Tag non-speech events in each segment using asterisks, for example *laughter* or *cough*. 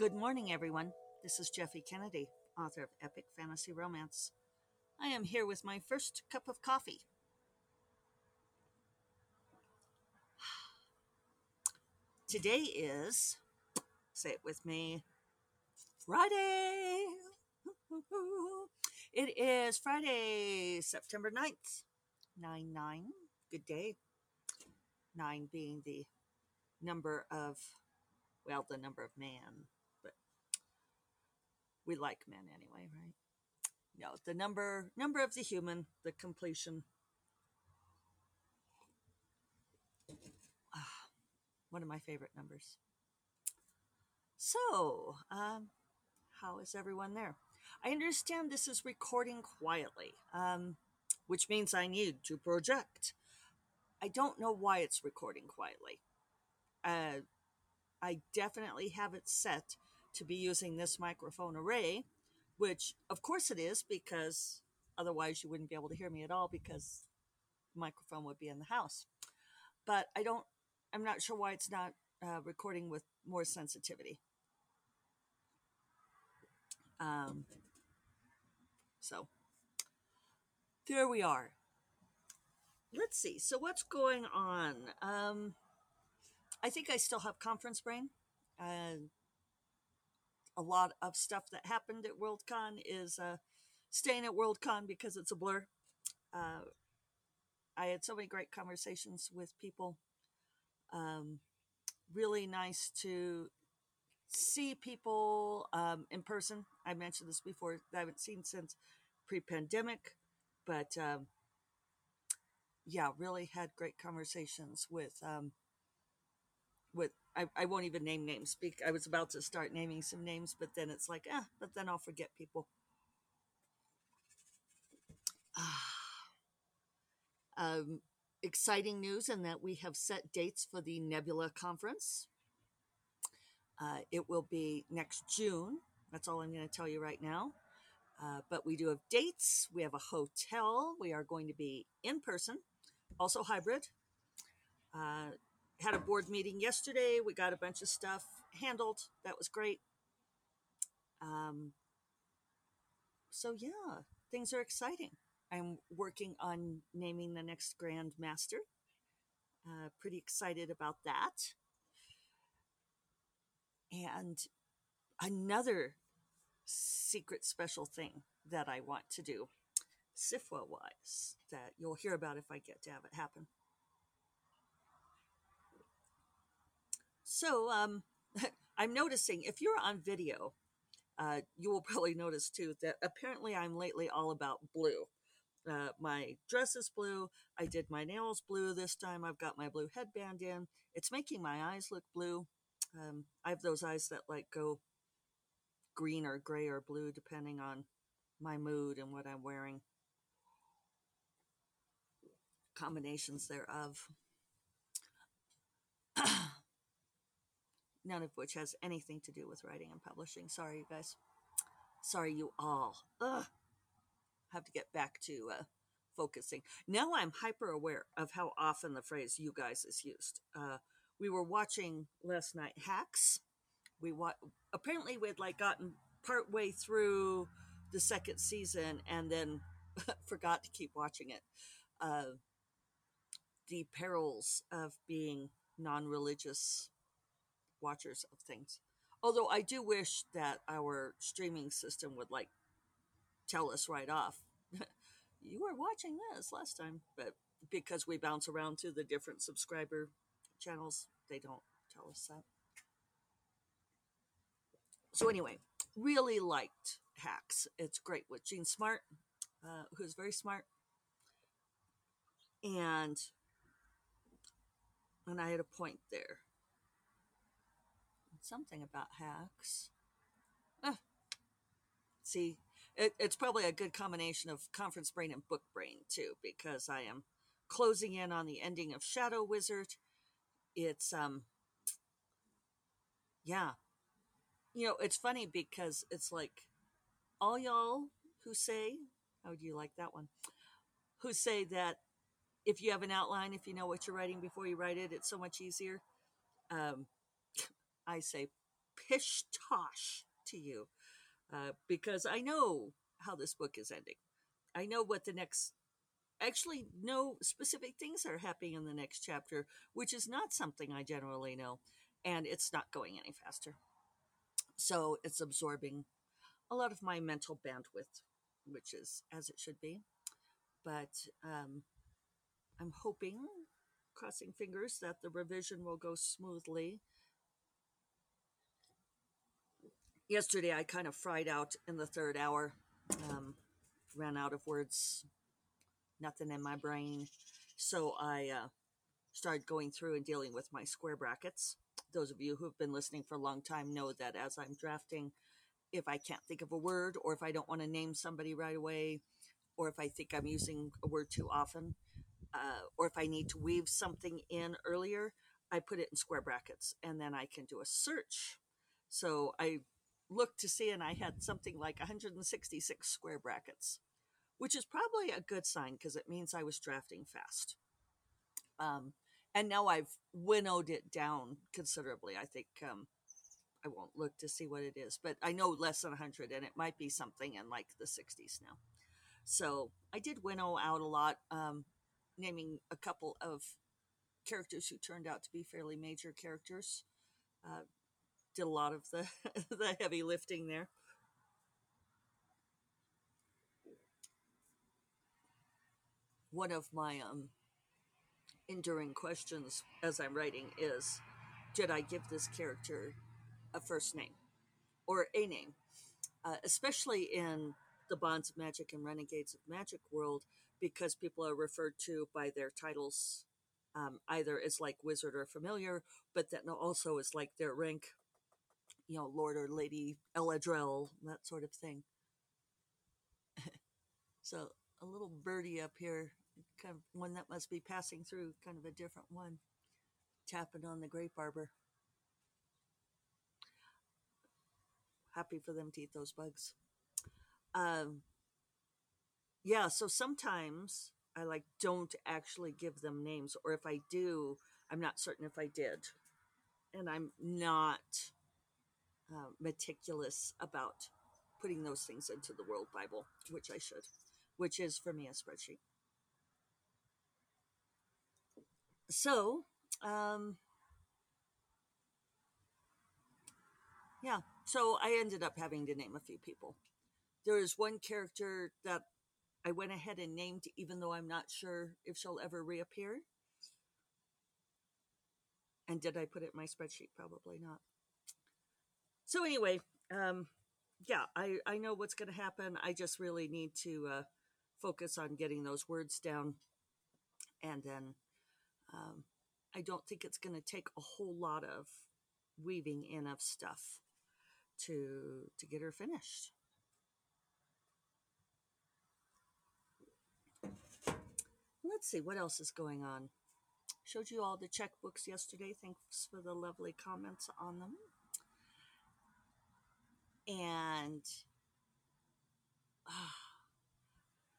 Good morning, everyone. This is Jeffe Kennedy, author of Epic Fantasy Romance. I am here with my first cup of coffee. Today is, say it with me, Friday. It is Friday, September 9th, 9 9. Good day. 9 being the number of, well, the number of man, we like men anyway, right? No, the number number of the human, the completion. Ah, one of my favorite numbers. So, um, how is everyone there? I understand this is recording quietly, um, which means I need to project. I don't know why it's recording quietly. Uh, I definitely have it set to be using this microphone array, which of course it is because otherwise you wouldn't be able to hear me at all because the microphone would be in the house. But I don't, I'm not sure why it's not uh, recording with more sensitivity. Um, so there we are. Let's see. So what's going on? Um, I think I still have conference brain. Uh, a lot of stuff that happened at Worldcon is uh, staying at Worldcon because it's a blur. Uh, I had so many great conversations with people. Um, really nice to see people um, in person. I mentioned this before. I haven't seen since pre-pandemic, but um, yeah, really had great conversations with um, with. I, I won't even name names. Speak. I was about to start naming some names, but then it's like, ah, but then I'll forget people. um, exciting news in that we have set dates for the Nebula conference. Uh, it will be next June. That's all I'm going to tell you right now. Uh, but we do have dates. We have a hotel. We are going to be in person, also hybrid. Uh, had a board meeting yesterday. We got a bunch of stuff handled. That was great. Um, so, yeah, things are exciting. I'm working on naming the next Grand Master. Uh, pretty excited about that. And another secret special thing that I want to do, SFWA wise, that you'll hear about if I get to have it happen. So um, *laughs* I'm noticing if you're on video, uh, you will probably notice too that apparently I'm lately all about blue. Uh, my dress is blue. I did my nails blue this time. I've got my blue headband in. It's making my eyes look blue. Um, I have those eyes that like go green or gray or blue depending on my mood and what I'm wearing. Combinations thereof. None of which has anything to do with writing and publishing. Sorry, you guys. Sorry, you all. Ugh. Have to get back to uh, focusing. Now I'm hyper aware of how often the phrase you guys is used. Uh, we were watching last night Hacks. We wa- apparently we had like gotten part way through the second season and then *laughs* forgot to keep watching it. Uh, the perils of being non-religious watchers of things. Although I do wish that our streaming system would like tell us right off, *laughs* you were watching this last time, but because we bounce around to the different subscriber channels, they don't tell us that. So anyway, really liked Hacks. It's great with Jean Smart, uh, who's very smart, and and I had a point there. Something about Hacks. See, it, it's probably a good combination of conference brain and book brain too, because I am closing in on the ending of Shadow Wizard. It's um yeah. You know it's funny because it's like all y'all who say how do you like that one? Who say that if you have an outline if you know what you're writing before you write it it's so much easier. Um i say pish tosh to you uh, because I know how this book is ending. I know what the next, actually, no specific things are happening in the next chapter, which is not something I generally know, and it's not going any faster. So it's absorbing a lot of my mental bandwidth, which is as it should be. But um, I'm hoping, crossing fingers, that the revision will go smoothly. Yesterday, I kind of fried out in the third hour, um, ran out of words, nothing in my brain. So I uh, started going through and dealing with my square brackets. Those of you who have been listening for a long time know that as I'm drafting, if I can't think of a word or if I don't want to name somebody right away, or if I think I'm using a word too often, uh, or if I need to weave something in earlier, I put it in square brackets and then I can do a search. So I looked to see and I had something like 166 square brackets, which is probably a good sign because it means I was drafting fast. Um, and now I've winnowed it down considerably. I think um, I won't look to see what it is, but I know less than 100 and it might be something in like the 60s now. So I did winnow out a lot, um, naming a couple of characters who turned out to be fairly major characters. Uh, did a lot of the *laughs* the heavy lifting there. One of my um, enduring questions as I'm writing is, did I give this character a first name or a name? Uh, especially in the Bonds of Magic and Renegades of Magic world, because people are referred to by their titles um, either as like wizard or familiar, but then also as like their rank, you know, Lord or Lady Eladrel, that sort of thing. *laughs* so a little birdie up here, kind of one that must be passing through, kind of a different one, tapping on the grape arbor. Happy for them to eat those bugs. Um, yeah, so sometimes I like don't actually give them names, or if I do, I'm not certain if I did, and I'm not uh, meticulous about putting those things into the World Bible, which I should, which is for me a spreadsheet. So, um, yeah, so I ended up having to name a few people. There is one character that I went ahead and named, even though I'm not sure if she'll ever reappear. And did I put it in my spreadsheet? Probably not. So anyway, um, yeah, I, I know what's going to happen. I just really need to uh, focus on getting those words down. And then um, I don't think it's going to take a whole lot of weaving in of stuff to to get her finished. Let's see what else is going on. Showed you all the checkbooks yesterday. Thanks for the lovely comments on them. And uh,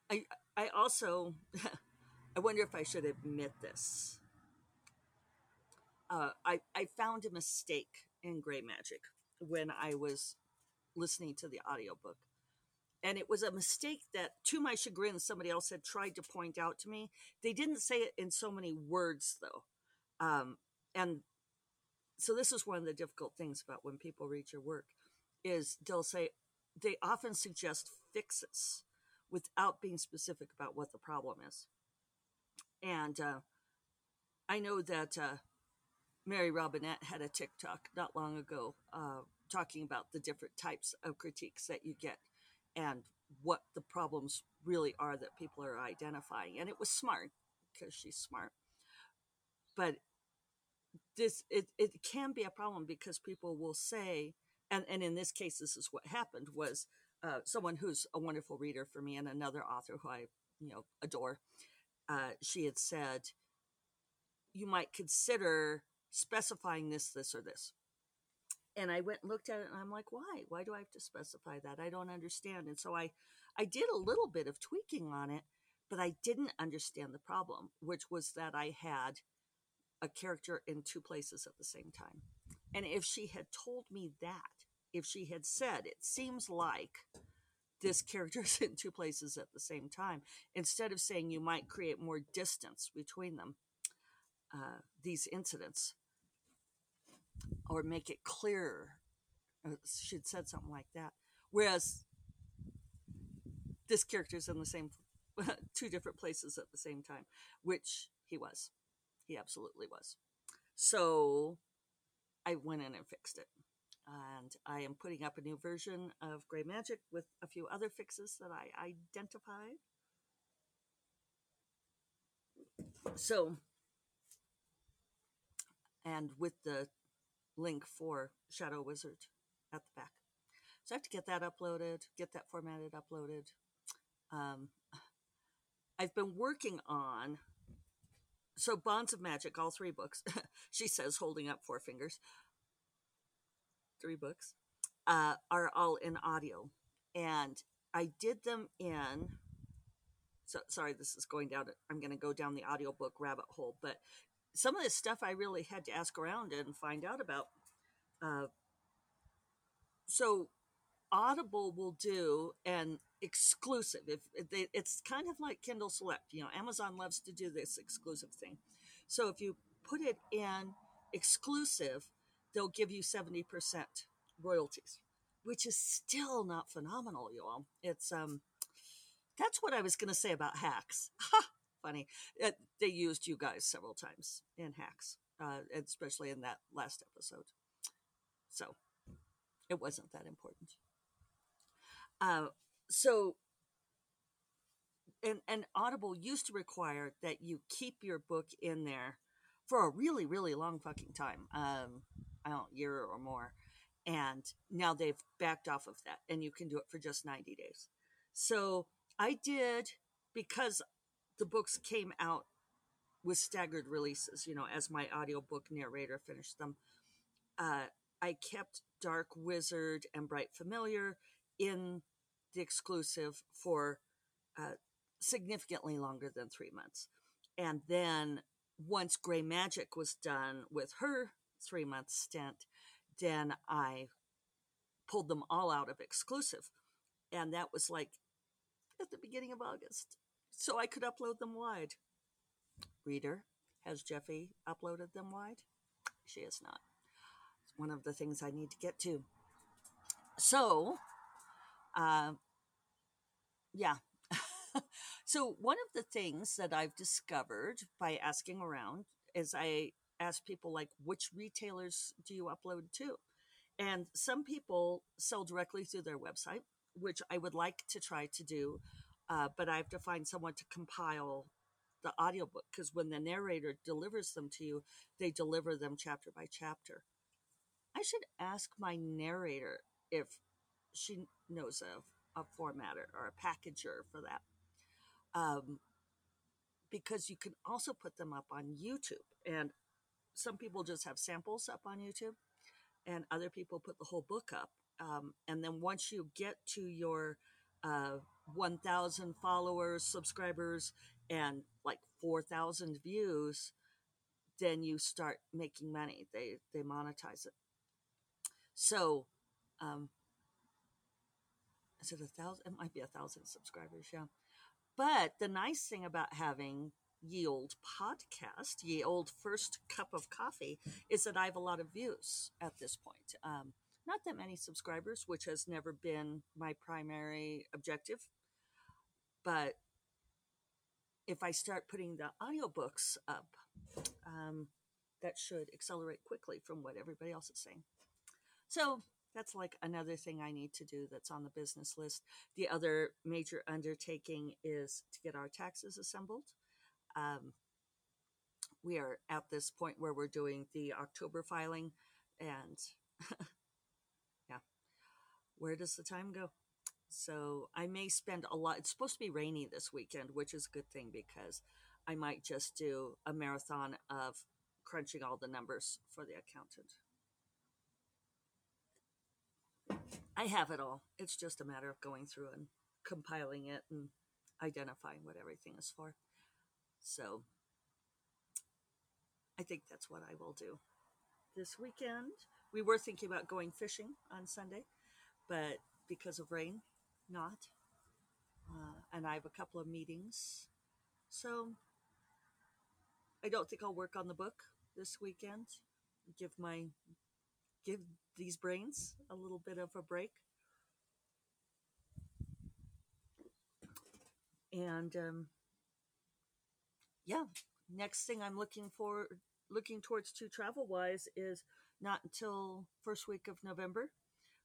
I I also *laughs* I wonder if I should admit this. Uh, I I found a mistake in Grey Magic when I was listening to the audiobook. And it was a mistake that to my chagrin somebody else had tried to point out to me. They didn't say it in so many words though. Um, and so this is one of the difficult things about when people read your work is they'll say they often suggest fixes without being specific about what the problem is and uh, i know that uh, mary robinette had a tiktok not long ago uh, talking about the different types of critiques that you get and what the problems really are that people are identifying. And it was smart because she's smart. But this it, it can be a problem because people will say and, and in this case this is what happened was uh, someone who's a wonderful reader for me and another author who I you know adore uh, she had said you might consider specifying this this or this and I went and looked at it and I'm like, why? Why do I have to specify that? I don't understand. And so I, I did a little bit of tweaking on it, but I didn't understand the problem, which was that I had a character in two places at the same time. And if she had told me that, if she had said, it seems like this character is *laughs* in two places at the same time, instead of saying you might create more distance between them, uh, these incidents, or make it clearer, uh, she'd said something like that. Whereas this character is in the same *laughs* two different places at the same time, which he was. He absolutely was. So I went in and fixed it. And I am putting up a new version of Grey Magic with a few other fixes that I identified. So, and with the link for Shadow Wizard at the back. So I have to get that uploaded, get that formatted, uploaded. Um, I've been working on so Bonds of Magic, all three books. *laughs* she says, holding up four fingers. Three books uh, are all in audio, and I did them in. So sorry, this is going down. I'm going to go down the audiobook rabbit hole, but some of this stuff I really had to ask around and find out about. Uh, so Audible will do an exclusive. If, they, it's kind of like Kindle Select, you know, Amazon loves to do this exclusive thing. So if you put it in exclusive, they'll give you 70% royalties, which is still not phenomenal, y'all. It's um that's what I was going to say about hacks. Ha! *laughs* Funny. It, they used you guys several times in hacks, uh, especially in that last episode. So it wasn't that important. Uh, so, and, and Audible used to require that you keep your book in there for a really, really long fucking time. Um, I don't year or more. And now they've backed off of that and you can do it for just 90 days. So I did because the books came out with staggered releases, you know, as my audiobook narrator finished them. Uh, I kept Dark Wizard and Bright Familiar in the exclusive for uh, significantly longer than three months. And then once Grey Magic was done with her three month stint, then I pulled them all out of exclusive. And that was like at the beginning of August. So I could upload them wide. Reader, has Jeffe uploaded them wide? She has not. It's one of the things I need to get to. So uh, yeah. *laughs* so, one of the things that I've discovered by asking around is I ask people, like, which retailers do you upload to? And some people sell directly through their website, which I would like to try to do, uh, but I have to find someone to compile the audiobook because when the narrator delivers them to you, they deliver them chapter by chapter. I should ask my narrator if she knows of a formatter or a packager for that. Um, because you can also put them up on YouTube. And some people just have samples up on YouTube, and other people put the whole book up. Um, and then once you get to your uh, 1,000 followers, subscribers, and like 4,000 views, then you start making money. They they monetize it. So um, is it a thousand? It might be a thousand subscribers, yeah. But the nice thing about having Ye Old Podcast, Ye Old First Cup of Coffee, is that I have a lot of views at this point. Um, not that many subscribers, which has never been my primary objective. But if I start putting the audiobooks up, um, that should accelerate quickly from what everybody else is saying. So that's like another thing I need to do that's on the business list. The other major undertaking is to get our taxes assembled. Um, we are at this point where we're doing the October filing, and *laughs* yeah, where does the time go? So I may spend a lot. It's supposed to be rainy this weekend, which is a good thing because I might just do a marathon of crunching all the numbers for the accountant. I have it all. It's just a matter of going through and compiling it and identifying what everything is for. So I think that's what I will do this weekend. we were thinking about going fishing on Sunday, but because of rain, not. Uh, and I have a couple of meetings. So I don't think I'll work on the book this weekend. Give my give these brains a little bit of a break. And um, yeah, next thing I'm looking for, looking towards to travel wise is not until first week of November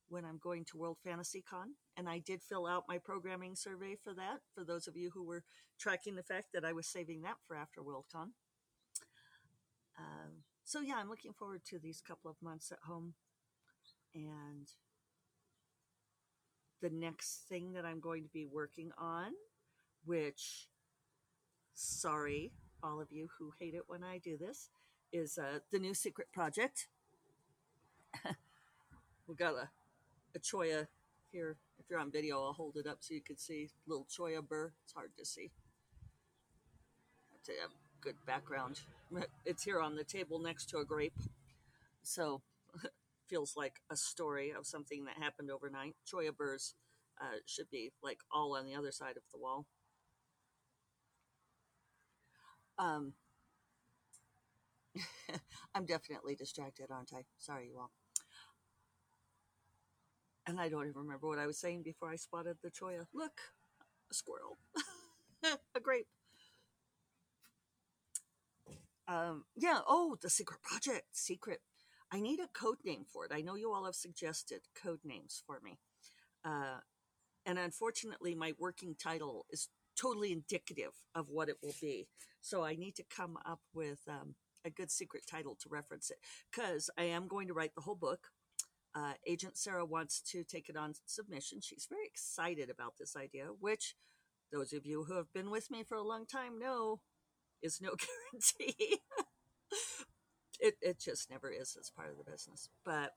when I'm going to World Fantasy Con. And I did fill out my programming survey for that, for those of you who were tracking the fact that I was saving that for after Worldcon. Um, so, yeah, I'm looking forward to these couple of months at home. And the next thing that I'm going to be working on, which, sorry, all of you who hate it when I do this, is uh, the new secret project. *laughs* we got a a cholla here. If you're on video, I'll hold it up so you can see little cholla burr. It's hard to see. To have good background. *laughs* It's here on the table next to a grape, so *laughs* feels like a story of something that happened overnight. Cholla burrs uh, should be like all on the other side of the wall. Um, *laughs* I'm definitely distracted, aren't I? Sorry, you all and I don't even remember what I was saying before I spotted the Cholla. Look, a squirrel, a grape. Um, yeah. Oh, the secret project. Secret. I need a code name for it. I know you all have suggested code names for me. Uh, and unfortunately, my working title is totally indicative of what it will be. So I need to come up with um, a good secret title to reference it because I am going to write the whole book. Uh, Agent Sarah wants to take it on submission. She's very excited about this idea, which those of you who have been with me for a long time know is no *laughs* guarantee. it, it just never is as part of the business. But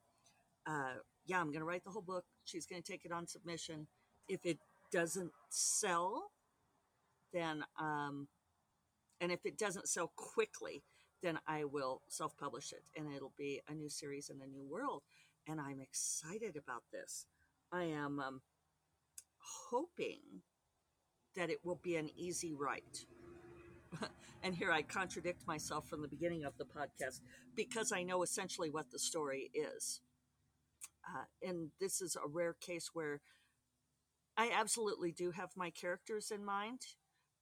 uh, yeah, I'm going to write the whole book. She's going to take it on submission. If it doesn't sell, then, um, and if it doesn't sell quickly, then I will self publish it and it'll be a new series in a new world and I'm excited about this. I am um, hoping that it will be an easy write. *laughs* and here I contradict myself from the beginning of the podcast because I know essentially what the story is. Uh, and this is a rare case where I absolutely do have my characters in mind,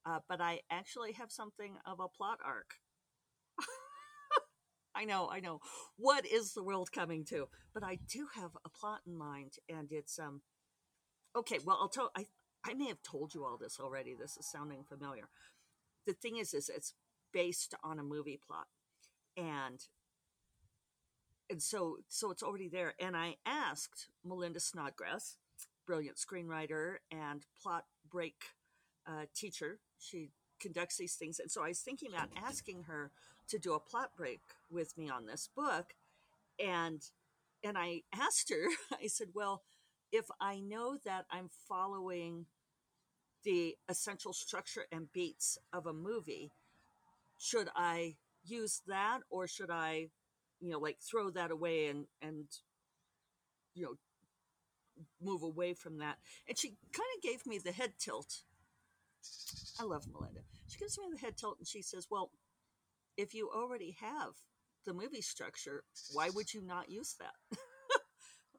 uh, but I actually have something of a plot arc. *laughs* I know, I know. What is the world coming to? But I do have a plot in mind, and it's um. Okay, well, I'll tell. I I may have told you all this already. This is sounding familiar. The thing is, is it's based on a movie plot, and and so so it's already there. And I asked Melinda Snodgrass, brilliant screenwriter and plot break uh, teacher. She conducts these things, and so I was thinking about asking her to do a plot break with me on this book and and I asked her *laughs* I said well if I know that I'm following the essential structure and beats of a movie should I use that or should I you know like throw that away and and you know move away from that and she kind of gave me the head tilt I love Melinda. She gives me the head tilt and she says, Well, if you already have the movie structure, why would you not use that? *laughs* I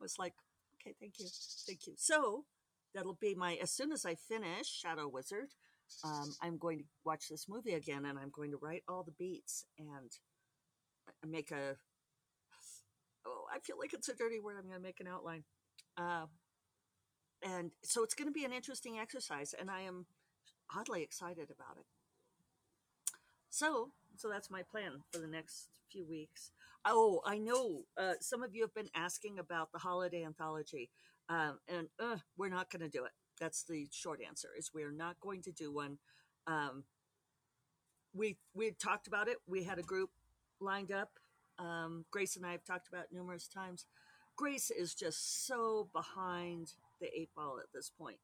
was like, okay, thank you. Thank you. So that'll be my, as soon as I finish Shadow Wizard, um, I'm going to watch this movie again and I'm going to write all the beats and make a, oh, I feel like it's a dirty word. I'm going to make an outline. Uh, and so it's going to be an interesting exercise and I am oddly excited about it. So so that's my plan for the next few weeks. Oh, I know uh, some of you have been asking about the holiday anthology, um, and uh, we're not going to do it. That's the short answer. Is we're not going to do one. Um, we we talked about it. We had a group lined up. Um, Grace and I have talked about numerous times. Grace is just so behind the eight ball at this point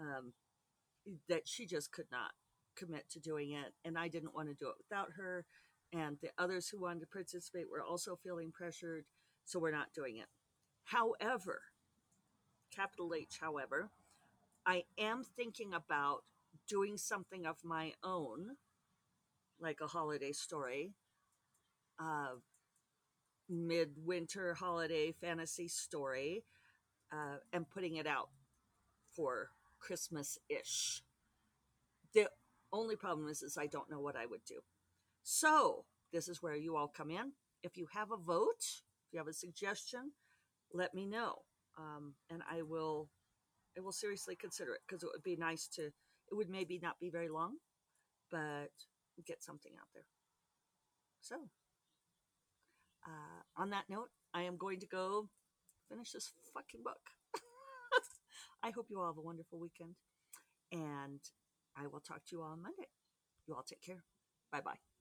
um, that she just could not commit to doing it, and I didn't want to do it without her. And the others who wanted to participate were also feeling pressured. So we're not doing it. However, capital H, however, I am thinking about doing something of my own, like a holiday story, uh, midwinter holiday fantasy story, uh, and putting it out for Christmas ish. The only problem is, is I don't know what I would do. So this is where you all come in. If you have a vote, if you have a suggestion, let me know, um, and I will. I will seriously consider it because it would be nice to. It would maybe not be very long, but get something out there. So, uh, on that note, I am going to go finish this fucking book. *laughs* I hope you all have a wonderful weekend, and I will talk to you all on Monday. You all take care. Bye bye.